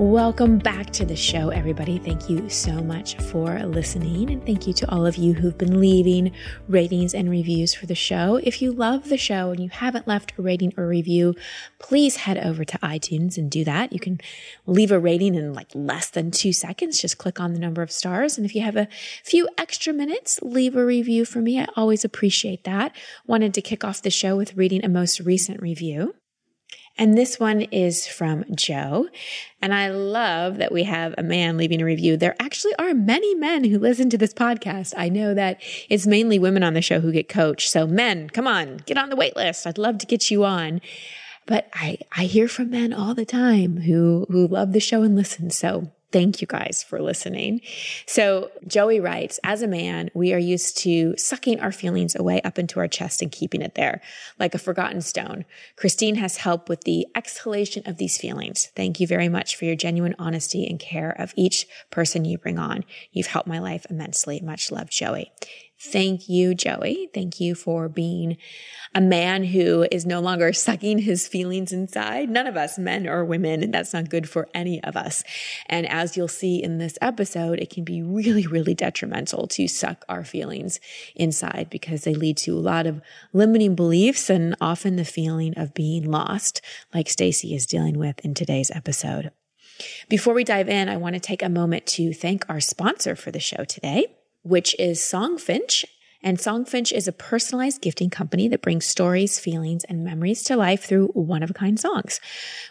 Welcome back to the show, everybody. Thank you so much for listening. And thank you to all of you who've been leaving ratings and reviews for the show. If you love the show and you haven't left a rating or review, please head over to iTunes and do that. You can leave a rating in like less than two seconds. Just click on the number of stars. And if you have a few extra minutes, leave a review for me. I always appreciate that. Wanted to kick off the show with reading a most recent review. And this one is from Joe. And I love that we have a man leaving a review. There actually are many men who listen to this podcast. I know that it's mainly women on the show who get coached. So men, come on, get on the wait list. I'd love to get you on. But I, I hear from men all the time who, who love the show and listen. So Thank you guys for listening. So Joey writes, as a man, we are used to sucking our feelings away up into our chest and keeping it there like a forgotten stone. Christine has helped with the exhalation of these feelings. Thank you very much for your genuine honesty and care of each person you bring on. You've helped my life immensely. Much love, Joey. Thank you, Joey. Thank you for being a man who is no longer sucking his feelings inside. None of us, men or women, and that's not good for any of us. And as you'll see in this episode, it can be really, really detrimental to suck our feelings inside because they lead to a lot of limiting beliefs and often the feeling of being lost, like Stacy is dealing with in today's episode. Before we dive in, I want to take a moment to thank our sponsor for the show today which is Songfinch. And Songfinch is a personalized gifting company that brings stories, feelings, and memories to life through one of a kind songs.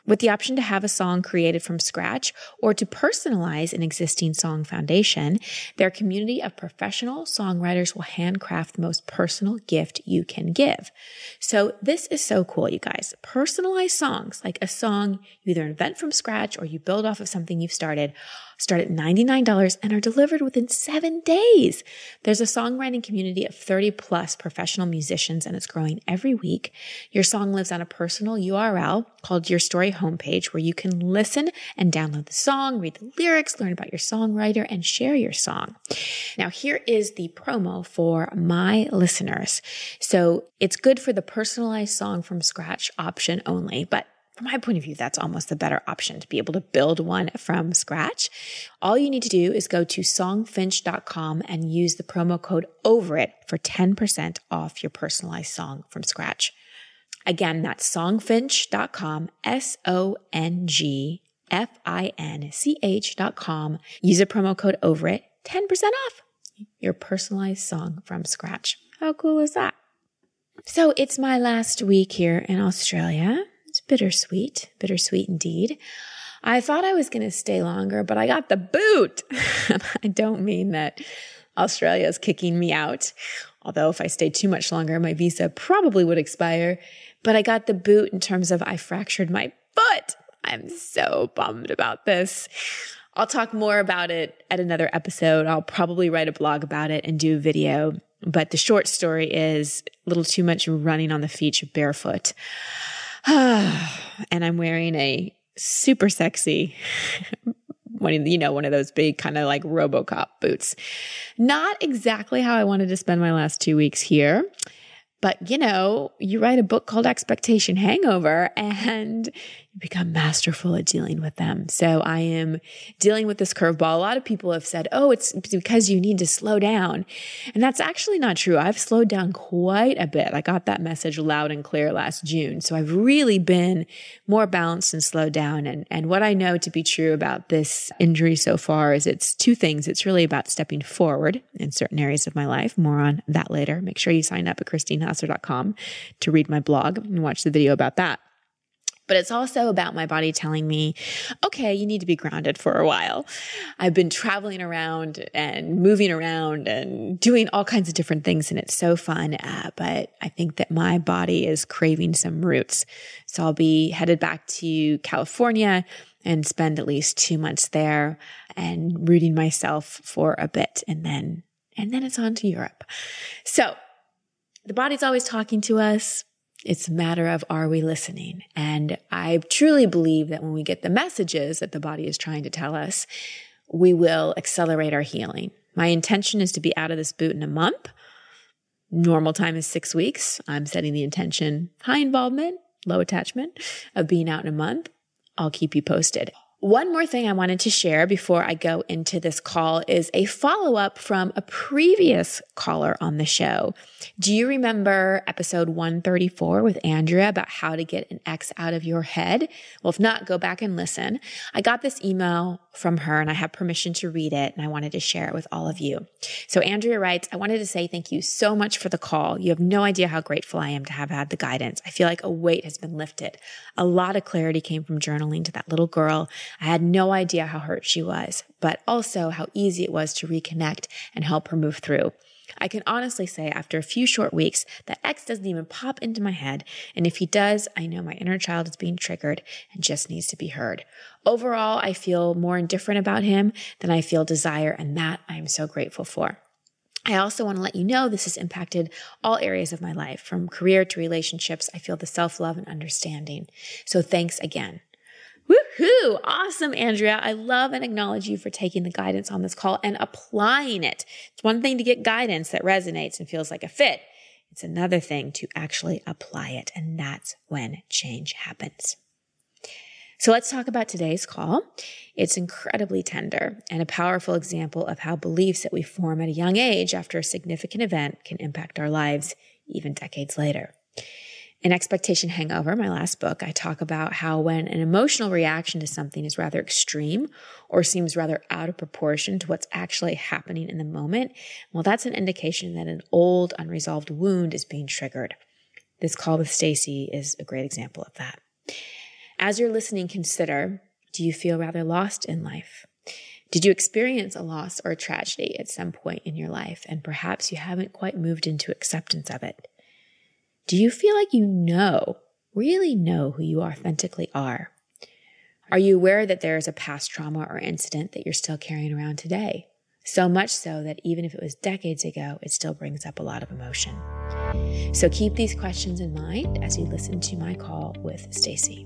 With the option to have a song created from scratch or to personalize an existing song foundation, their community of professional songwriters will handcraft the most personal gift you can give. So this is so cool, you guys. Personalized songs, like a song you either invent from scratch or you build off of something you've started start at $99 and are delivered within seven days. There's a songwriting community of 30 plus professional musicians and it's growing every week. Your song lives on a personal URL called Your Story homepage where you can listen and download the song, read the lyrics, learn about your songwriter and share your song. Now here is the promo for my listeners. So it's good for the personalized song from scratch option only, but from my point of view, that's almost the better option to be able to build one from scratch. All you need to do is go to songfinch.com and use the promo code over it for 10% off your personalized song from scratch. Again, that's songfinch.com, S O N G F I N C H.com. Use a promo code over it, 10% off your personalized song from scratch. How cool is that? So it's my last week here in Australia. Bittersweet, bittersweet indeed. I thought I was going to stay longer, but I got the boot. I don't mean that Australia is kicking me out. Although if I stayed too much longer, my visa probably would expire. But I got the boot in terms of I fractured my foot. I'm so bummed about this. I'll talk more about it at another episode. I'll probably write a blog about it and do a video. But the short story is a little too much running on the feet barefoot. and I'm wearing a super sexy one you know one of those big kind of like robocop boots. Not exactly how i wanted to spend my last two weeks here but you know you write a book called expectation hangover and become masterful at dealing with them. So I am dealing with this curveball. A lot of people have said, oh, it's because you need to slow down. And that's actually not true. I've slowed down quite a bit. I got that message loud and clear last June. So I've really been more balanced and slowed down. And, and what I know to be true about this injury so far is it's two things. It's really about stepping forward in certain areas of my life. More on that later. Make sure you sign up at christinehassler.com to read my blog and watch the video about that. But it's also about my body telling me, okay, you need to be grounded for a while. I've been traveling around and moving around and doing all kinds of different things, and it's so fun. Uh, but I think that my body is craving some roots. So I'll be headed back to California and spend at least two months there and rooting myself for a bit. And then, and then it's on to Europe. So the body's always talking to us. It's a matter of are we listening? And I truly believe that when we get the messages that the body is trying to tell us, we will accelerate our healing. My intention is to be out of this boot in a month. Normal time is six weeks. I'm setting the intention high involvement, low attachment of being out in a month. I'll keep you posted. One more thing I wanted to share before I go into this call is a follow up from a previous caller on the show. Do you remember episode 134 with Andrea about how to get an X out of your head? Well, if not, go back and listen. I got this email from her and I have permission to read it and I wanted to share it with all of you. So Andrea writes, I wanted to say thank you so much for the call. You have no idea how grateful I am to have had the guidance. I feel like a weight has been lifted. A lot of clarity came from journaling to that little girl I had no idea how hurt she was, but also how easy it was to reconnect and help her move through. I can honestly say after a few short weeks that X doesn't even pop into my head. And if he does, I know my inner child is being triggered and just needs to be heard. Overall, I feel more indifferent about him than I feel desire. And that I am so grateful for. I also want to let you know this has impacted all areas of my life, from career to relationships. I feel the self love and understanding. So thanks again. Woohoo! Awesome, Andrea. I love and acknowledge you for taking the guidance on this call and applying it. It's one thing to get guidance that resonates and feels like a fit. It's another thing to actually apply it. And that's when change happens. So let's talk about today's call. It's incredibly tender and a powerful example of how beliefs that we form at a young age after a significant event can impact our lives even decades later. In Expectation Hangover, my last book, I talk about how when an emotional reaction to something is rather extreme or seems rather out of proportion to what's actually happening in the moment, well, that's an indication that an old unresolved wound is being triggered. This call with Stacy is a great example of that. As you're listening, consider do you feel rather lost in life? Did you experience a loss or a tragedy at some point in your life, and perhaps you haven't quite moved into acceptance of it? Do you feel like you know, really know who you authentically are? Are you aware that there is a past trauma or incident that you're still carrying around today? So much so that even if it was decades ago, it still brings up a lot of emotion. So keep these questions in mind as you listen to my call with Stacy.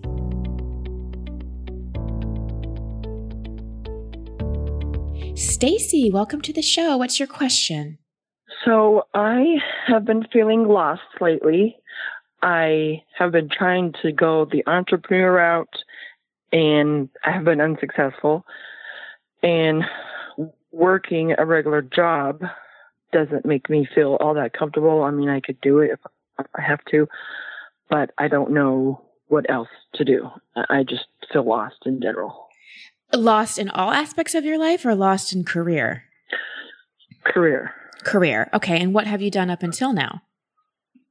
Stacy, welcome to the show. What's your question? So I have been feeling lost lately. I have been trying to go the entrepreneur route and I have been unsuccessful. And working a regular job doesn't make me feel all that comfortable. I mean, I could do it if I have to, but I don't know what else to do. I just feel lost in general. Lost in all aspects of your life or lost in career? Career. Career. Okay. And what have you done up until now?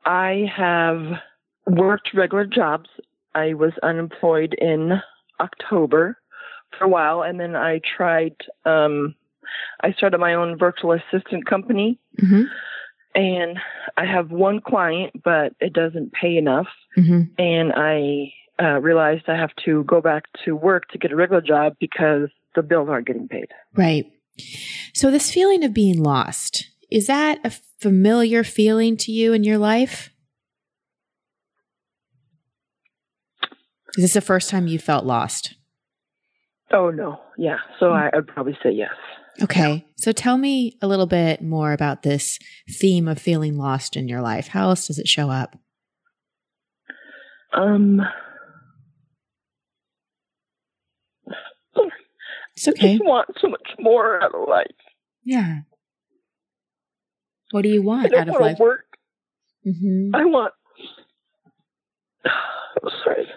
I have worked regular jobs. I was unemployed in October for a while, and then I tried. Um, I started my own virtual assistant company, mm-hmm. and I have one client, but it doesn't pay enough. Mm-hmm. And I uh, realized I have to go back to work to get a regular job because the bills aren't getting paid. Right. So this feeling of being lost is that a familiar feeling to you in your life? Is this the first time you felt lost? Oh, no. Yeah. So mm. I, I'd probably say yes. Okay. So tell me a little bit more about this theme of feeling lost in your life. How else does it show up? Um, it's okay. I just want so much more out of life. Yeah. What do you want out of life? Work. Mm-hmm. I want. Sorry.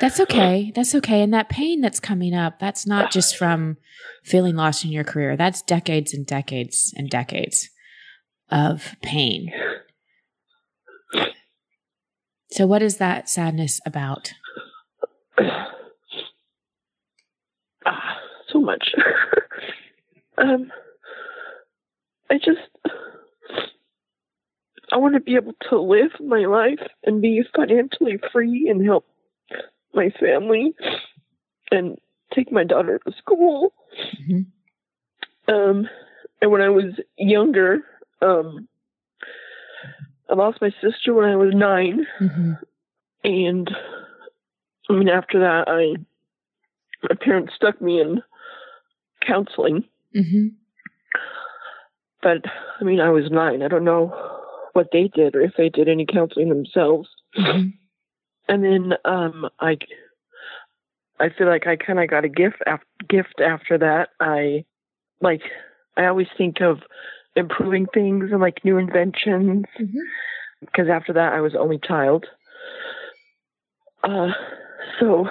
That's okay. That's okay. And that pain that's coming up, that's not just from feeling lost in your career. That's decades and decades and decades of pain. So, what is that sadness about? Ah, so much. um, I just I want to be able to live my life and be financially free and help my family and take my daughter to school. Mm-hmm. Um, and when I was younger, um, I lost my sister when I was 9 mm-hmm. and I mean, after that, I my parents stuck me in counseling. Mm-hmm. But I mean, I was nine. I don't know what they did or if they did any counseling themselves. Mm-hmm. And then um, I, I feel like I kind of got a gift af- gift after that. I like I always think of improving things and like new inventions because mm-hmm. after that I was only child. Uh, so.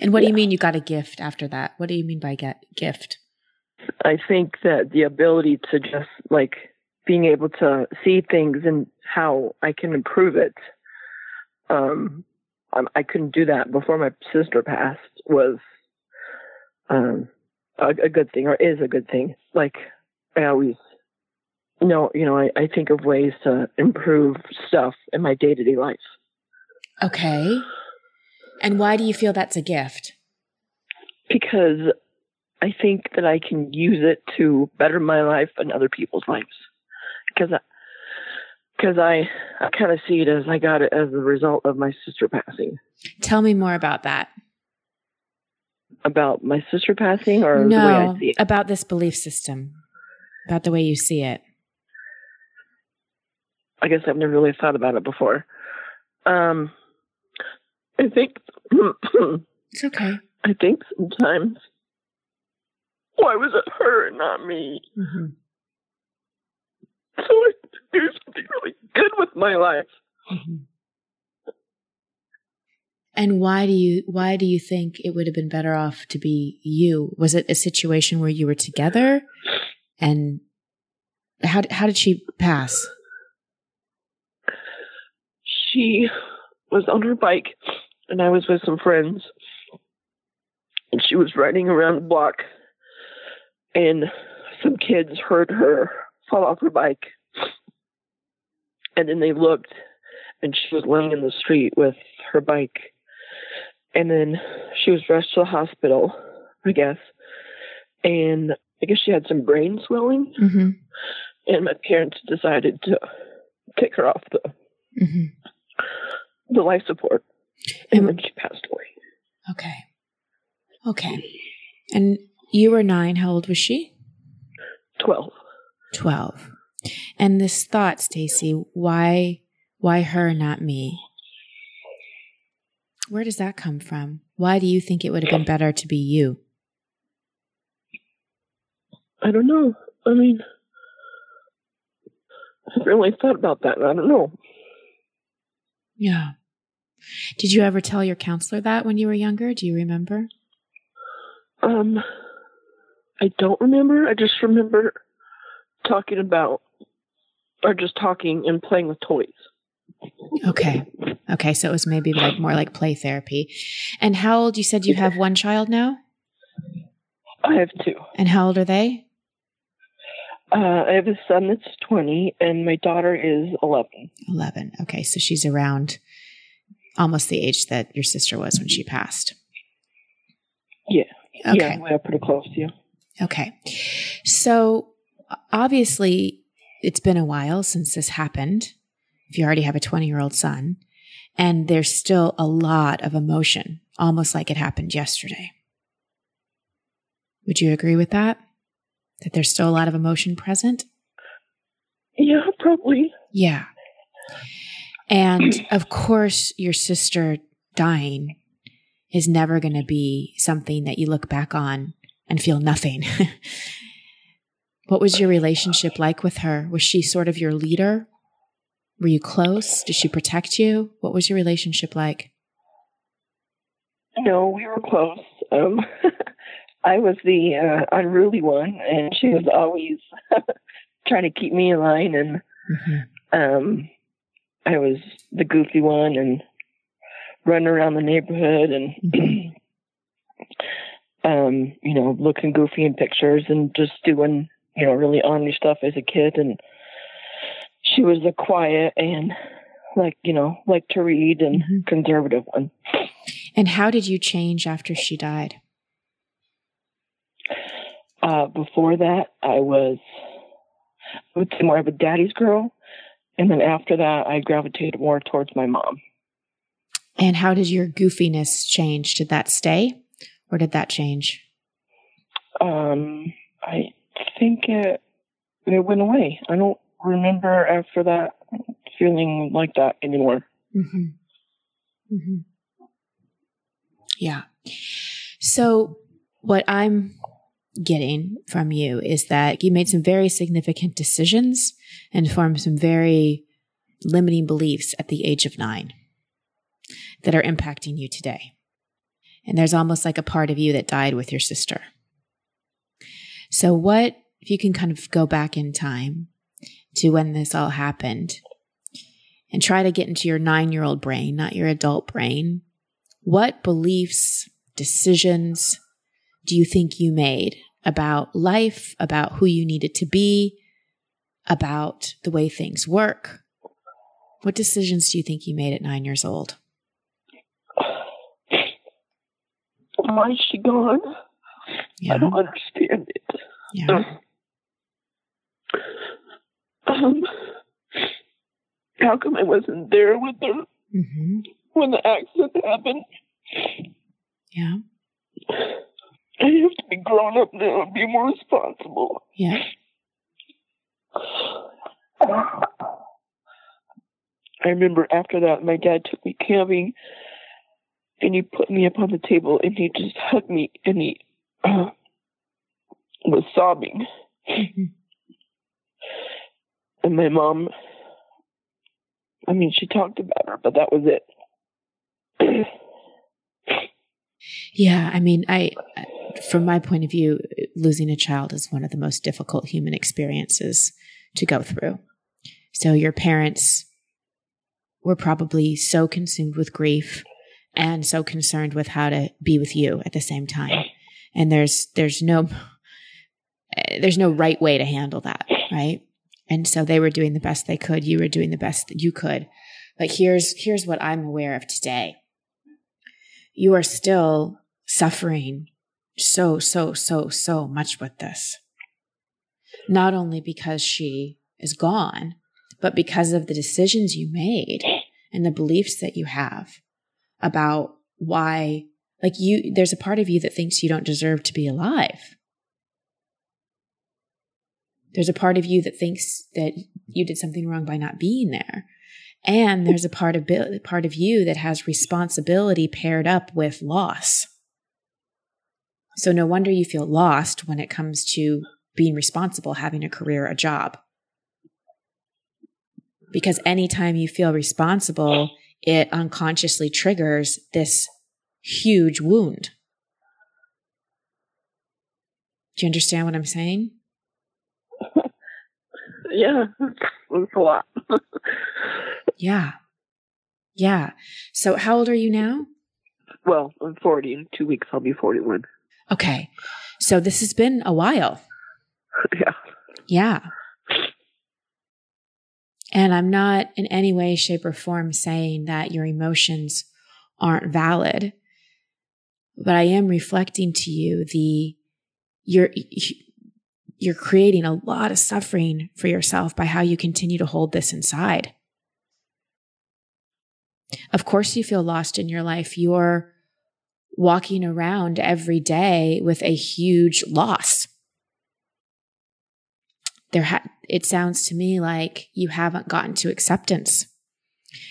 And what yeah. do you mean you got a gift after that? What do you mean by get gift? I think that the ability to just like being able to see things and how I can improve it. Um, I, couldn't do that before my sister passed was um, a, a, good thing or is a good thing. Like I always know, you know, I, I think of ways to improve stuff in my day to day life. Okay. And why do you feel that's a gift? Because I think that I can use it to better my life and other people's lives. Because I, because I, I kind of see it as I got it as a result of my sister passing. Tell me more about that. About my sister passing, or no, the way I see it? about this belief system, about the way you see it. I guess I've never really thought about it before. Um, I think it's okay. I think sometimes why was it her and not me? Mm-hmm. So I do something really good with my life. Mm-hmm. And why do you why do you think it would have been better off to be you? Was it a situation where you were together, and how how did she pass? She was on her bike and I was with some friends, and she was riding around the block, and some kids heard her fall off her bike, and then they looked, and she was laying in the street with her bike, and then she was rushed to the hospital, I guess, and I guess she had some brain swelling, mm-hmm. and my parents decided to take her off the mm-hmm. the life support. And then she passed away. Okay. Okay. And you were nine. How old was she? Twelve. Twelve. And this thought, Stacy, why why her, not me? Where does that come from? Why do you think it would have been better to be you? I don't know. I mean, I've really thought about that. I don't know. Yeah. Did you ever tell your counselor that when you were younger? Do you remember? Um, I don't remember. I just remember talking about, or just talking and playing with toys. Okay. Okay. So it was maybe like more like play therapy. And how old? You said you have one child now? I have two. And how old are they? Uh, I have a son that's 20 and my daughter is 11. 11. Okay. So she's around almost the age that your sister was when she passed. Yeah. Okay. Yeah, we're pretty close to you. Okay. So obviously, it's been a while since this happened. If you already have a 20 year old son, and there's still a lot of emotion, almost like it happened yesterday. Would you agree with that? That there's still a lot of emotion present? Yeah, probably. Yeah. And of course, your sister dying is never going to be something that you look back on and feel nothing. what was your relationship like with her? Was she sort of your leader? Were you close? Did she protect you? What was your relationship like? No, we were close. Um, I was the uh, unruly one, and she was always trying to keep me in line. And mm-hmm. um, I was the goofy one and running around the neighborhood and um, you know, looking goofy in pictures and just doing, you know, really ornery stuff as a kid. And she was a quiet and like, you know, like to read and mm-hmm. conservative one. And how did you change after she died? Uh, before that, I was, I would say more of a daddy's girl. And then after that, I gravitated more towards my mom. And how did your goofiness change? Did that stay or did that change? Um, I think it, it went away. I don't remember after that feeling like that anymore. Mm-hmm. Mm-hmm. Yeah. So, what I'm getting from you is that you made some very significant decisions and formed some very limiting beliefs at the age of nine that are impacting you today. And there's almost like a part of you that died with your sister. So, what if you can kind of go back in time to when this all happened and try to get into your nine year old brain, not your adult brain? What beliefs, decisions do you think you made about life, about who you needed to be, about the way things work? What decisions do you think you made at nine years old? Why is she gone? Yeah. I don't understand it. Yeah. Um, how come I wasn't there with her mm-hmm. when the accident happened? Yeah. I have to be grown up now and be more responsible. Yeah. I remember after that, my dad took me camping and he put me up on the table and he just hugged me and he was sobbing. And my mom, I mean, she talked about her, but that was it. yeah, I mean, I, from my point of view, losing a child is one of the most difficult human experiences to go through. So your parents were probably so consumed with grief and so concerned with how to be with you at the same time. And there's, there's no, there's no right way to handle that, right? And so they were doing the best they could. You were doing the best that you could. But here's, here's what I'm aware of today. You are still suffering so, so, so, so much with this. Not only because she is gone, but because of the decisions you made and the beliefs that you have about why, like you, there's a part of you that thinks you don't deserve to be alive. There's a part of you that thinks that you did something wrong by not being there. And there's a part of, part of you that has responsibility paired up with loss. So no wonder you feel lost when it comes to being responsible, having a career, a job. Because anytime you feel responsible, it unconsciously triggers this huge wound. Do you understand what I'm saying? yeah, it's a lot. yeah. Yeah. So, how old are you now? Well, I'm 40. In two weeks, I'll be 41. Okay. So, this has been a while. Yeah. Yeah. And I'm not in any way, shape, or form saying that your emotions aren't valid, but I am reflecting to you the, you're, you're creating a lot of suffering for yourself by how you continue to hold this inside. Of course, you feel lost in your life. You're walking around every day with a huge loss there ha- it sounds to me like you haven't gotten to acceptance.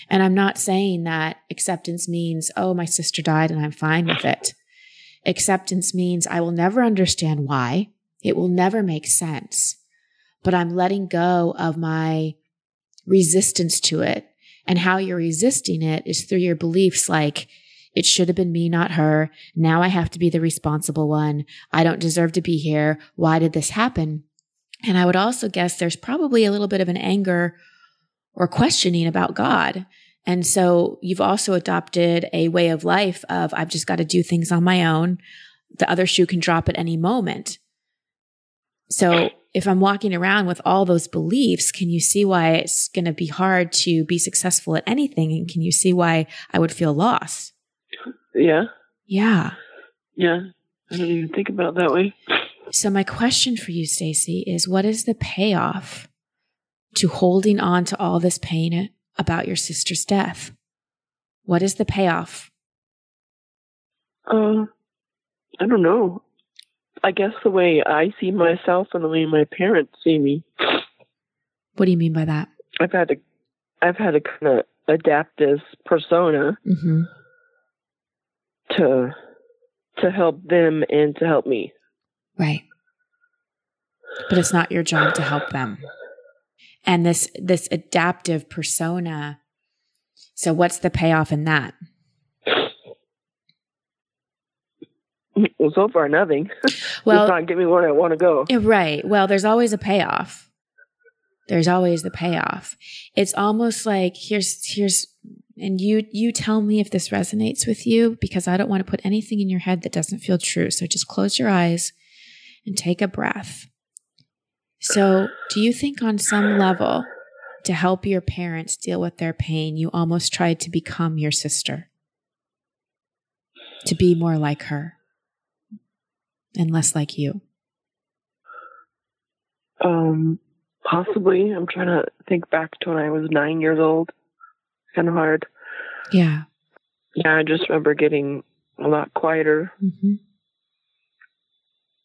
And I'm not saying that acceptance means, oh, my sister died and I'm fine with it. Acceptance means I will never understand why. It will never make sense, but I'm letting go of my resistance to it. And how you're resisting it is through your beliefs like, it should have been me, not her. Now I have to be the responsible one. I don't deserve to be here. Why did this happen? And I would also guess there's probably a little bit of an anger or questioning about God. And so you've also adopted a way of life of I've just got to do things on my own. the other shoe can drop at any moment. So if I'm walking around with all those beliefs, can you see why it's going to be hard to be successful at anything? And can you see why I would feel lost? Yeah. Yeah. Yeah. I didn't even think about it that way. So my question for you, Stacy, is what is the payoff to holding on to all this pain about your sister's death? What is the payoff? Uh, I don't know. I guess the way I see myself and the way my parents see me. What do you mean by that? I've had to, I've had to kind of adapt this persona Mm-hmm. to, to help them and to help me. Right. But it's not your job to help them. And this this adaptive persona. So what's the payoff in that? Well, so far nothing. Well, Does not get me where I want to go. Right. Well, there's always a payoff. There's always the payoff. It's almost like here's here's and you you tell me if this resonates with you because I don't want to put anything in your head that doesn't feel true. So just close your eyes and take a breath. So, do you think on some level to help your parents deal with their pain, you almost tried to become your sister? To be more like her and less like you? Um, possibly. I'm trying to think back to when I was nine years old. It's kind of hard. Yeah. Yeah, I just remember getting a lot quieter. hmm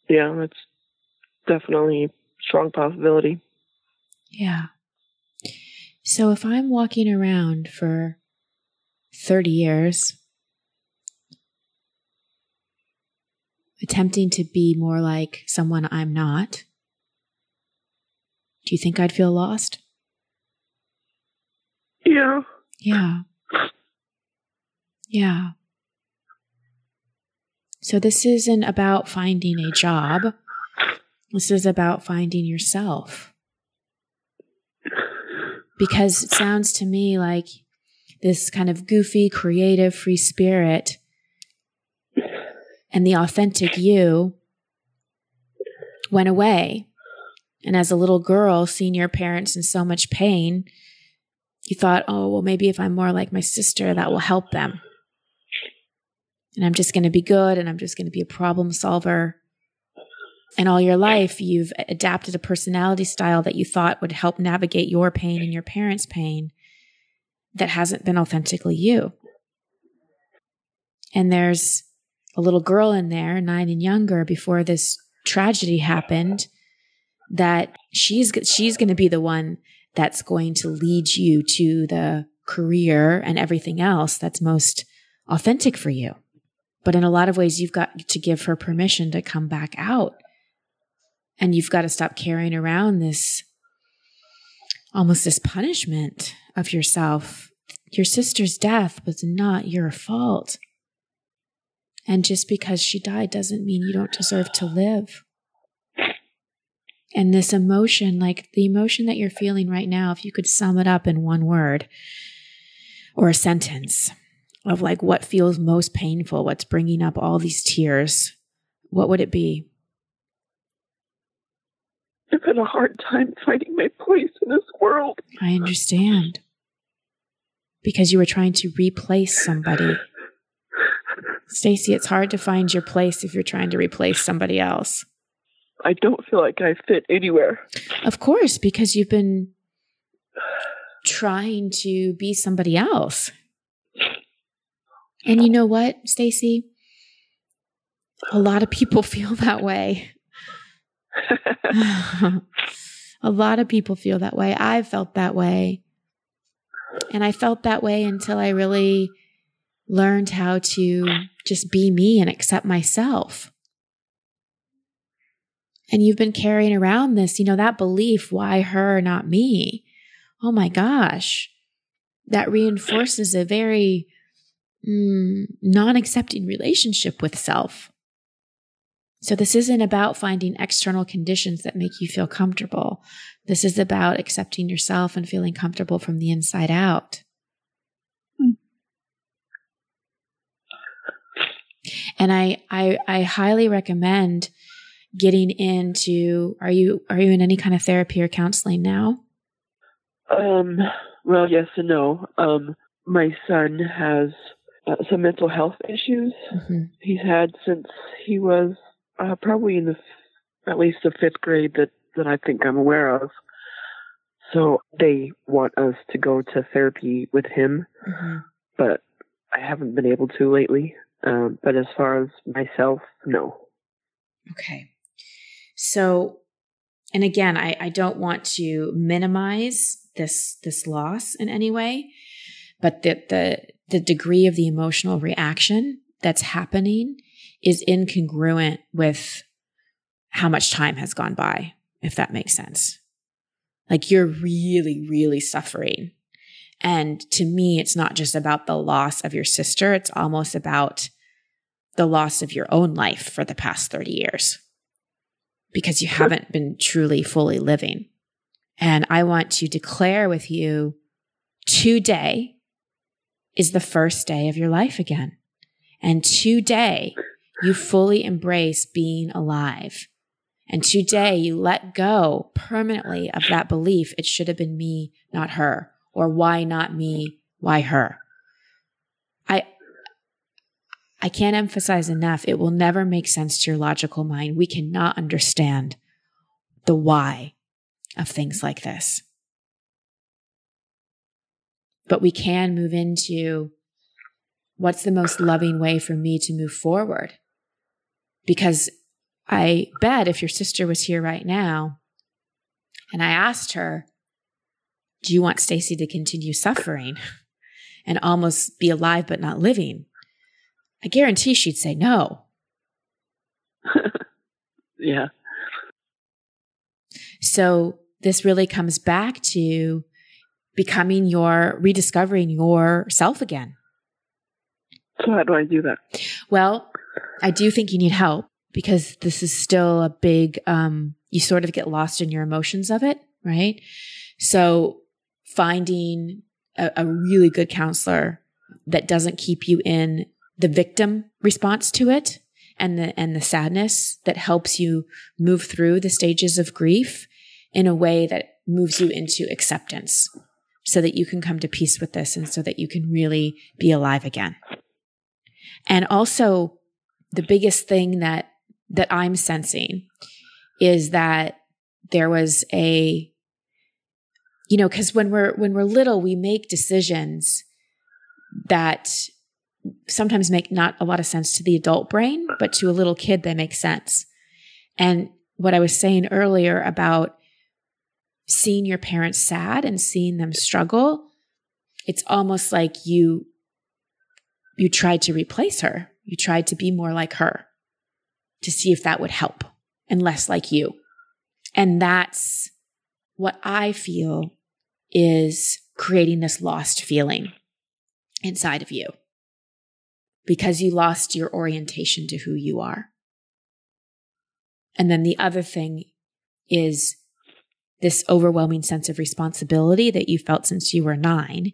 Yeah, that's definitely strong possibility. Yeah. So if I'm walking around for 30 years, attempting to be more like someone I'm not, do you think I'd feel lost? Yeah. Yeah. Yeah. So this isn't about finding a job. This is about finding yourself. Because it sounds to me like this kind of goofy, creative, free spirit and the authentic you went away. And as a little girl, seeing your parents in so much pain, you thought, oh, well, maybe if I'm more like my sister, that will help them. And I'm just going to be good and I'm just going to be a problem solver. And all your life, you've adapted a personality style that you thought would help navigate your pain and your parents' pain that hasn't been authentically you. And there's a little girl in there, nine and younger, before this tragedy happened, that she's she's going to be the one that's going to lead you to the career and everything else that's most authentic for you. But in a lot of ways, you've got to give her permission to come back out. And you've got to stop carrying around this almost this punishment of yourself. Your sister's death was not your fault. And just because she died doesn't mean you don't deserve to live. And this emotion, like the emotion that you're feeling right now, if you could sum it up in one word or a sentence of like what feels most painful, what's bringing up all these tears, what would it be? I've had a hard time finding my place in this world. I understand. Because you were trying to replace somebody. Stacy, it's hard to find your place if you're trying to replace somebody else. I don't feel like I fit anywhere. Of course, because you've been trying to be somebody else. And you know what, Stacy? A lot of people feel that way. a lot of people feel that way. I've felt that way. And I felt that way until I really learned how to just be me and accept myself. And you've been carrying around this, you know, that belief, why her, not me? Oh my gosh. That reinforces a very mm, non accepting relationship with self. So, this isn't about finding external conditions that make you feel comfortable. This is about accepting yourself and feeling comfortable from the inside out. And I, I, I highly recommend getting into, are you, are you in any kind of therapy or counseling now? Um, well, yes and no. Um, my son has uh, some mental health issues mm-hmm. he's had since he was uh, probably in the at least the fifth grade that that I think I'm aware of. So they want us to go to therapy with him, mm-hmm. but I haven't been able to lately. Um, but as far as myself, no. Okay. So, and again, I, I don't want to minimize this this loss in any way, but the the the degree of the emotional reaction that's happening is incongruent with how much time has gone by, if that makes sense. Like you're really, really suffering. And to me, it's not just about the loss of your sister. It's almost about the loss of your own life for the past 30 years because you haven't been truly fully living. And I want to declare with you today is the first day of your life again. And today you fully embrace being alive. And today you let go permanently of that belief. It should have been me, not her. Or why not me? Why her? I, I can't emphasize enough. It will never make sense to your logical mind. We cannot understand the why of things like this. But we can move into what's the most loving way for me to move forward? Because I bet if your sister was here right now and I asked her, do you want Stacy to continue suffering and almost be alive but not living? I guarantee she'd say no. yeah. So this really comes back to becoming your rediscovering yourself again. So how do I do that? Well, I do think you need help because this is still a big um you sort of get lost in your emotions of it, right? So finding a, a really good counselor that doesn't keep you in the victim response to it and the and the sadness that helps you move through the stages of grief in a way that moves you into acceptance so that you can come to peace with this and so that you can really be alive again. And also the biggest thing that that I'm sensing is that there was a you know cuz when we're when we're little we make decisions that sometimes make not a lot of sense to the adult brain but to a little kid they make sense. And what I was saying earlier about seeing your parents sad and seeing them struggle, it's almost like you you tried to replace her. You tried to be more like her to see if that would help and less like you. And that's what I feel is creating this lost feeling inside of you because you lost your orientation to who you are. And then the other thing is this overwhelming sense of responsibility that you felt since you were nine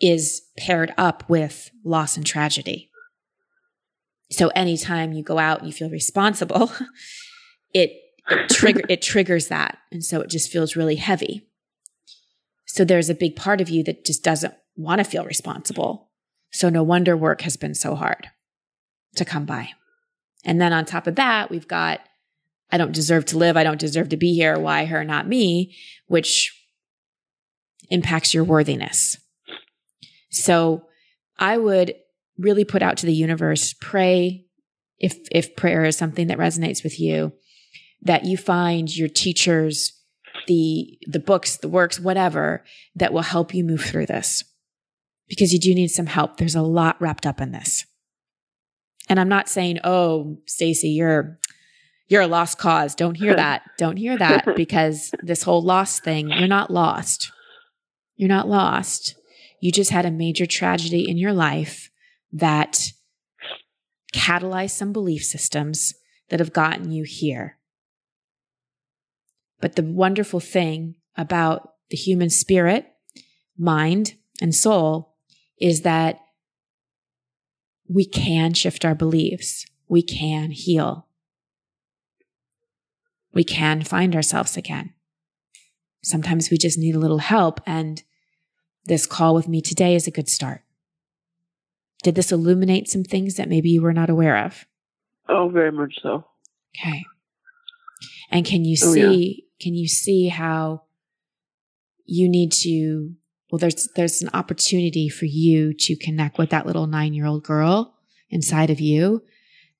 is paired up with loss and tragedy. So anytime you go out and you feel responsible, it it, trigger, it triggers that. And so it just feels really heavy. So there's a big part of you that just doesn't want to feel responsible. So no wonder work has been so hard to come by. And then on top of that, we've got I don't deserve to live. I don't deserve to be here. Why her, not me, which impacts your worthiness. So I would really put out to the universe, pray if, if prayer is something that resonates with you, that you find your teachers, the, the books, the works, whatever that will help you move through this because you do need some help. There's a lot wrapped up in this. And I'm not saying, oh, Stacy, you're you're a lost cause. Don't hear that. Don't hear that because this whole lost thing, you're not lost. You're not lost. You just had a major tragedy in your life that catalyze some belief systems that have gotten you here. But the wonderful thing about the human spirit, mind, and soul is that we can shift our beliefs. We can heal. We can find ourselves again. Sometimes we just need a little help. And this call with me today is a good start. Did this illuminate some things that maybe you were not aware of? Oh, very much so. Okay. And can you oh, see, yeah. can you see how you need to, well, there's, there's an opportunity for you to connect with that little nine year old girl inside of you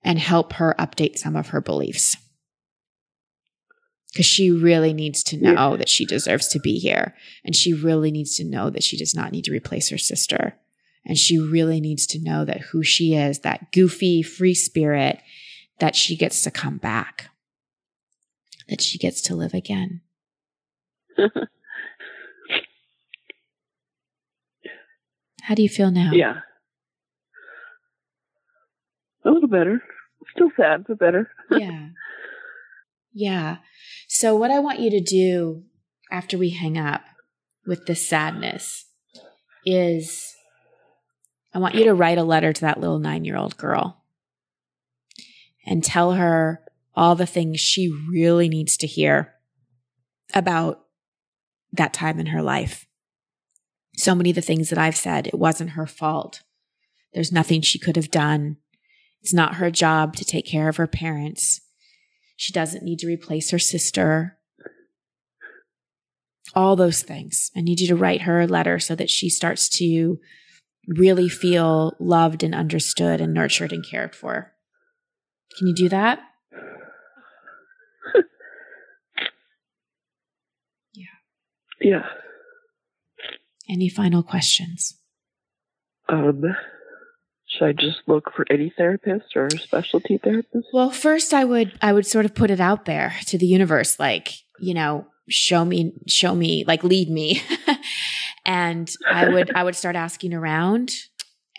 and help her update some of her beliefs. Because she really needs to know yeah. that she deserves to be here. And she really needs to know that she does not need to replace her sister. And she really needs to know that who she is, that goofy, free spirit, that she gets to come back, that she gets to live again. How do you feel now? Yeah. A little better. Still sad, but better. yeah. Yeah. So, what I want you to do after we hang up with this sadness is I want you to write a letter to that little nine year old girl and tell her all the things she really needs to hear about that time in her life. So many of the things that I've said, it wasn't her fault. There's nothing she could have done. It's not her job to take care of her parents. She doesn't need to replace her sister. All those things. I need you to write her a letter so that she starts to really feel loved and understood and nurtured and cared for. Can you do that? yeah. Yeah. Any final questions? Um, should I just look for any therapist or specialty therapist? Well, first I would I would sort of put it out there to the universe, like you know, show me, show me, like lead me, and I would I would start asking around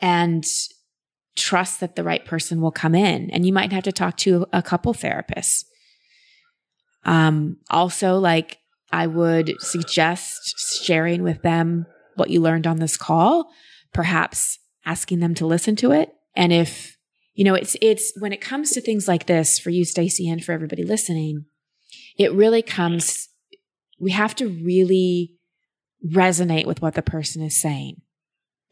and trust that the right person will come in. And you might have to talk to a couple therapists. Um, also, like I would suggest sharing with them what you learned on this call, perhaps asking them to listen to it. And if, you know, it's, it's when it comes to things like this for you, Stacy, and for everybody listening, it really comes, we have to really resonate with what the person is saying.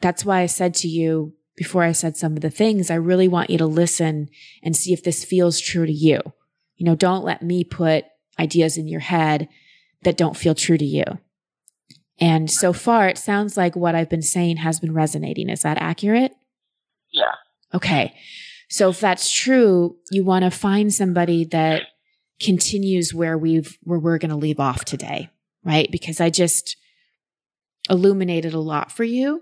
That's why I said to you before I said some of the things, I really want you to listen and see if this feels true to you. You know, don't let me put ideas in your head that don't feel true to you. And so far, it sounds like what I've been saying has been resonating. Is that accurate? Yeah. Okay. So if that's true, you want to find somebody that continues where we've, where we're going to leave off today, right? Because I just illuminated a lot for you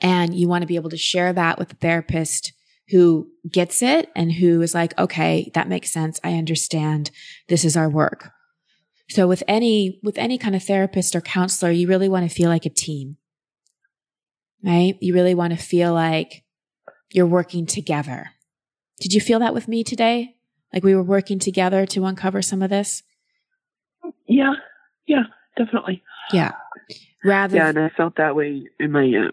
and you want to be able to share that with a therapist who gets it and who is like, okay, that makes sense. I understand. This is our work. So with any, with any kind of therapist or counselor, you really want to feel like a team, right? You really want to feel like you're working together. Did you feel that with me today? Like we were working together to uncover some of this? Yeah. Yeah, definitely. Yeah. Rather. Yeah. And I felt that way in my uh,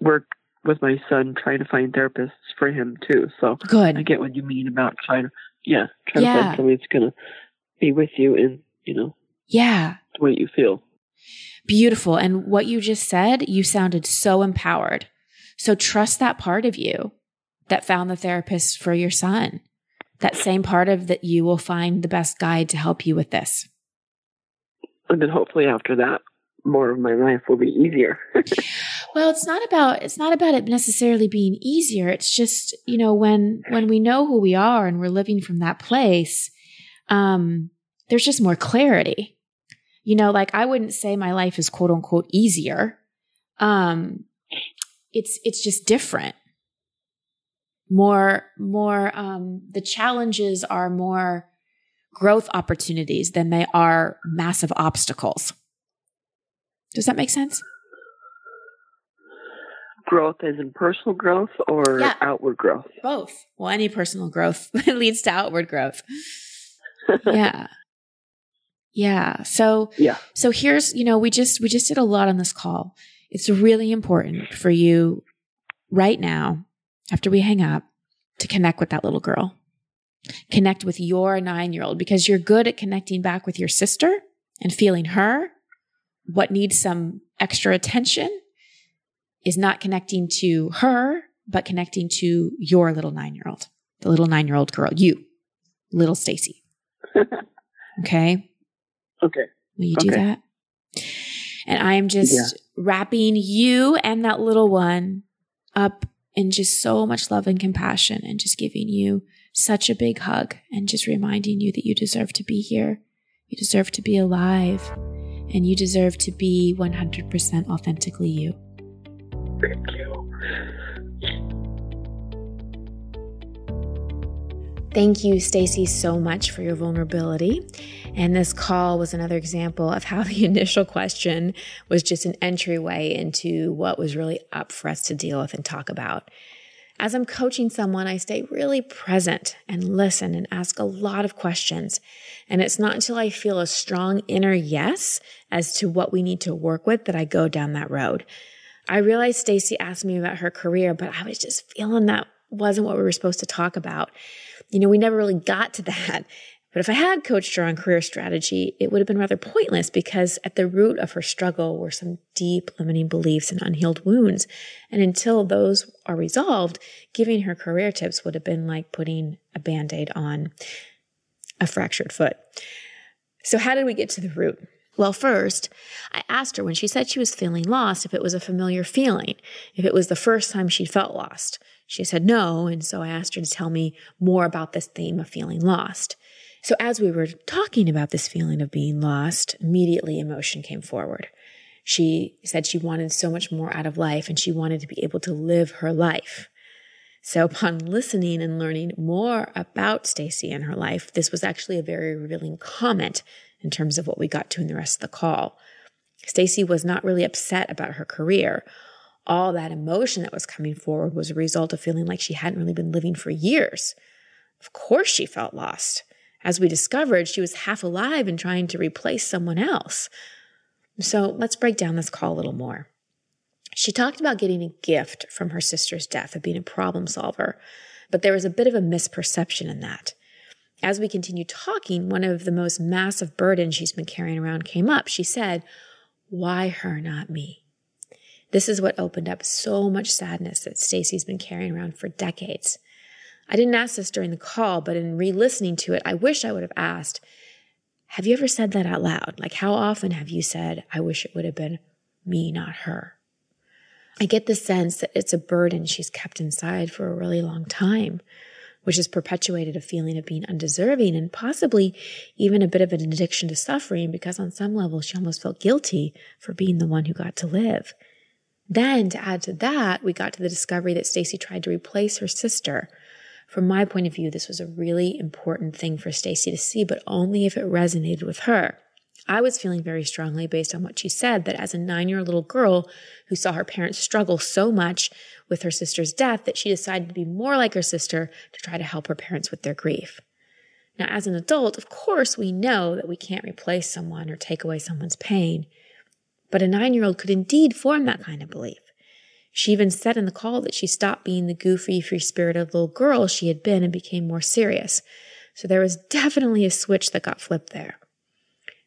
work with my son trying to find therapists for him too. So good. I get what you mean about trying to, yeah, trying yeah. to find somebody that's going to be with you and you know, yeah, the way you feel. Beautiful. And what you just said, you sounded so empowered. So trust that part of you that found the therapist for your son. That same part of that you will find the best guide to help you with this. And then hopefully after that, more of my life will be easier. well, it's not about it's not about it necessarily being easier. It's just, you know, when when we know who we are and we're living from that place, um there's just more clarity. You know, like I wouldn't say my life is quote unquote easier. Um it's it's just different. More more um the challenges are more growth opportunities than they are massive obstacles. Does that make sense? Growth as in personal growth or yeah. outward growth? Both. Well, any personal growth leads to outward growth. yeah. Yeah. So, yeah. So here's, you know, we just, we just did a lot on this call. It's really important for you right now after we hang up to connect with that little girl. Connect with your nine year old because you're good at connecting back with your sister and feeling her. What needs some extra attention is not connecting to her, but connecting to your little nine year old, the little nine year old girl, you, little Stacy. okay. Okay. Will you do that? And I am just Yeah. wrapping you and that little one up in just so much love and compassion and just giving you such a big hug and just reminding you that you deserve to be here. You deserve to be alive and you deserve to be 100% authentically you. Thank you. Thank you, Stacy, so much for your vulnerability. And this call was another example of how the initial question was just an entryway into what was really up for us to deal with and talk about. As I'm coaching someone, I stay really present and listen and ask a lot of questions. And it's not until I feel a strong inner yes as to what we need to work with that I go down that road. I realized Stacy asked me about her career, but I was just feeling that wasn't what we were supposed to talk about. You know, we never really got to that. But if I had coached her on career strategy, it would have been rather pointless because at the root of her struggle were some deep limiting beliefs and unhealed wounds. And until those are resolved, giving her career tips would have been like putting a band aid on a fractured foot. So, how did we get to the root? Well, first, I asked her when she said she was feeling lost if it was a familiar feeling, if it was the first time she felt lost. She said no, and so I asked her to tell me more about this theme of feeling lost. So, as we were talking about this feeling of being lost, immediately emotion came forward. She said she wanted so much more out of life and she wanted to be able to live her life. So, upon listening and learning more about Stacy and her life, this was actually a very revealing comment in terms of what we got to in the rest of the call. Stacy was not really upset about her career. All that emotion that was coming forward was a result of feeling like she hadn't really been living for years. Of course, she felt lost. As we discovered, she was half alive and trying to replace someone else. So let's break down this call a little more. She talked about getting a gift from her sister's death, of being a problem solver, but there was a bit of a misperception in that. As we continued talking, one of the most massive burdens she's been carrying around came up. She said, Why her, not me? This is what opened up so much sadness that Stacy's been carrying around for decades. I didn't ask this during the call, but in re listening to it, I wish I would have asked, Have you ever said that out loud? Like, how often have you said, I wish it would have been me, not her? I get the sense that it's a burden she's kept inside for a really long time, which has perpetuated a feeling of being undeserving and possibly even a bit of an addiction to suffering because on some level she almost felt guilty for being the one who got to live. Then to add to that, we got to the discovery that Stacy tried to replace her sister. From my point of view, this was a really important thing for Stacy to see, but only if it resonated with her. I was feeling very strongly based on what she said that as a nine year old little girl who saw her parents struggle so much with her sister's death that she decided to be more like her sister to try to help her parents with their grief. Now, as an adult, of course, we know that we can't replace someone or take away someone's pain, but a nine year old could indeed form that kind of belief. She even said in the call that she stopped being the goofy, free spirited little girl she had been and became more serious. So there was definitely a switch that got flipped there.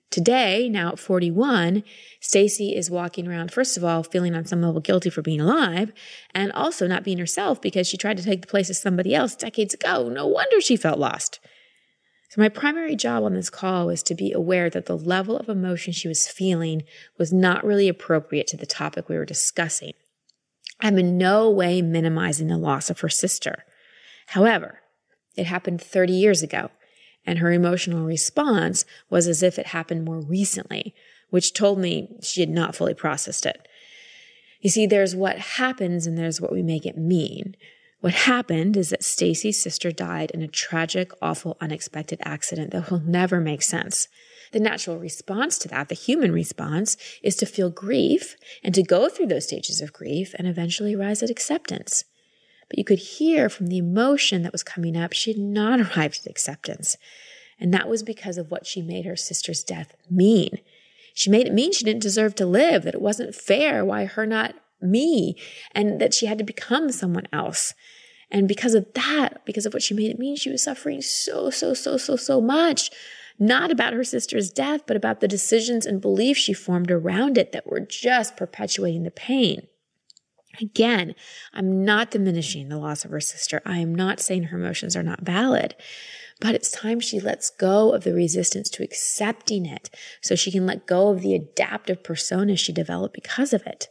Today, now at 41, Stacy is walking around, first of all, feeling on some level guilty for being alive, and also not being herself because she tried to take the place of somebody else decades ago. No wonder she felt lost. So, my primary job on this call was to be aware that the level of emotion she was feeling was not really appropriate to the topic we were discussing. I'm in no way minimizing the loss of her sister. However, it happened 30 years ago, and her emotional response was as if it happened more recently, which told me she had not fully processed it. You see, there's what happens and there's what we make it mean. What happened is that Stacy's sister died in a tragic, awful, unexpected accident that will never make sense. The natural response to that, the human response, is to feel grief and to go through those stages of grief and eventually rise at acceptance. But you could hear from the emotion that was coming up, she had not arrived at acceptance. And that was because of what she made her sister's death mean. She made it mean she didn't deserve to live, that it wasn't fair. Why her, not me? And that she had to become someone else. And because of that, because of what she made it mean, she was suffering so, so, so, so, so much. Not about her sister's death, but about the decisions and beliefs she formed around it that were just perpetuating the pain. Again, I'm not diminishing the loss of her sister. I am not saying her emotions are not valid, but it's time she lets go of the resistance to accepting it so she can let go of the adaptive persona she developed because of it.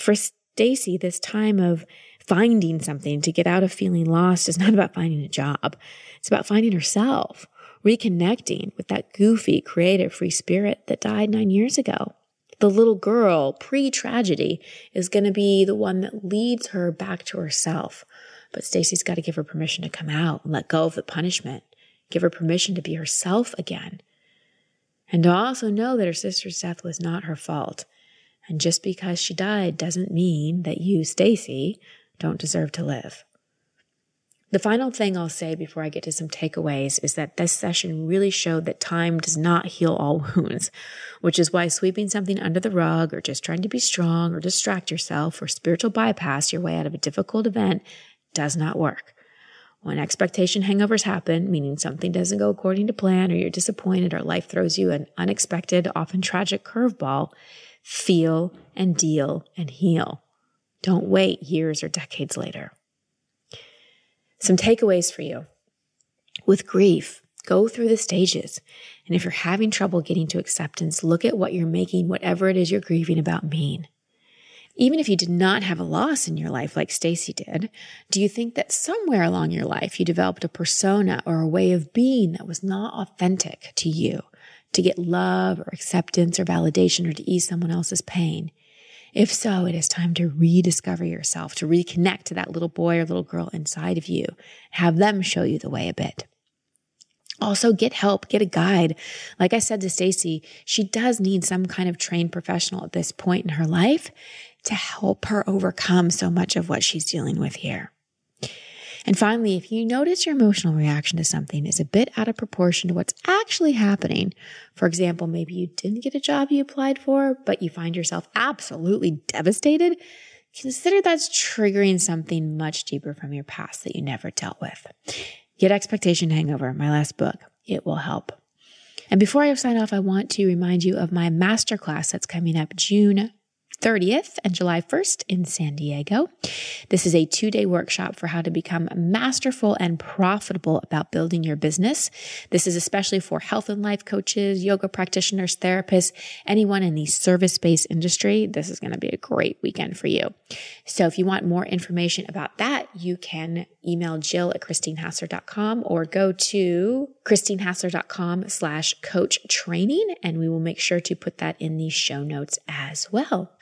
For Stacy, this time of finding something to get out of feeling lost is not about finding a job. It's about finding herself, reconnecting with that goofy, creative, free spirit that died nine years ago the little girl pre tragedy is going to be the one that leads her back to herself. But Stacy's got to give her permission to come out and let go of the punishment, give her permission to be herself again. And to also know that her sister's death was not her fault. And just because she died doesn't mean that you, Stacy, don't deserve to live. The final thing I'll say before I get to some takeaways is that this session really showed that time does not heal all wounds, which is why sweeping something under the rug or just trying to be strong or distract yourself or spiritual bypass your way out of a difficult event does not work. When expectation hangovers happen, meaning something doesn't go according to plan or you're disappointed or life throws you an unexpected, often tragic curveball, feel and deal and heal. Don't wait years or decades later. Some takeaways for you. With grief, go through the stages. And if you're having trouble getting to acceptance, look at what you're making whatever it is you're grieving about mean. Even if you did not have a loss in your life like Stacy did, do you think that somewhere along your life you developed a persona or a way of being that was not authentic to you to get love or acceptance or validation or to ease someone else's pain? If so, it is time to rediscover yourself, to reconnect to that little boy or little girl inside of you, have them show you the way a bit. Also get help, get a guide. Like I said to Stacy, she does need some kind of trained professional at this point in her life to help her overcome so much of what she's dealing with here. And finally, if you notice your emotional reaction to something is a bit out of proportion to what's actually happening, for example, maybe you didn't get a job you applied for, but you find yourself absolutely devastated, consider that's triggering something much deeper from your past that you never dealt with. Get Expectation Hangover, my last book. It will help. And before I sign off, I want to remind you of my masterclass that's coming up June 30th and July 1st in San Diego. This is a two day workshop for how to become masterful and profitable about building your business. This is especially for health and life coaches, yoga practitioners, therapists, anyone in the service based industry. This is going to be a great weekend for you. So if you want more information about that, you can email Jill at christinehassler.com or go to christinehassler.com slash coach training and we will make sure to put that in the show notes as well.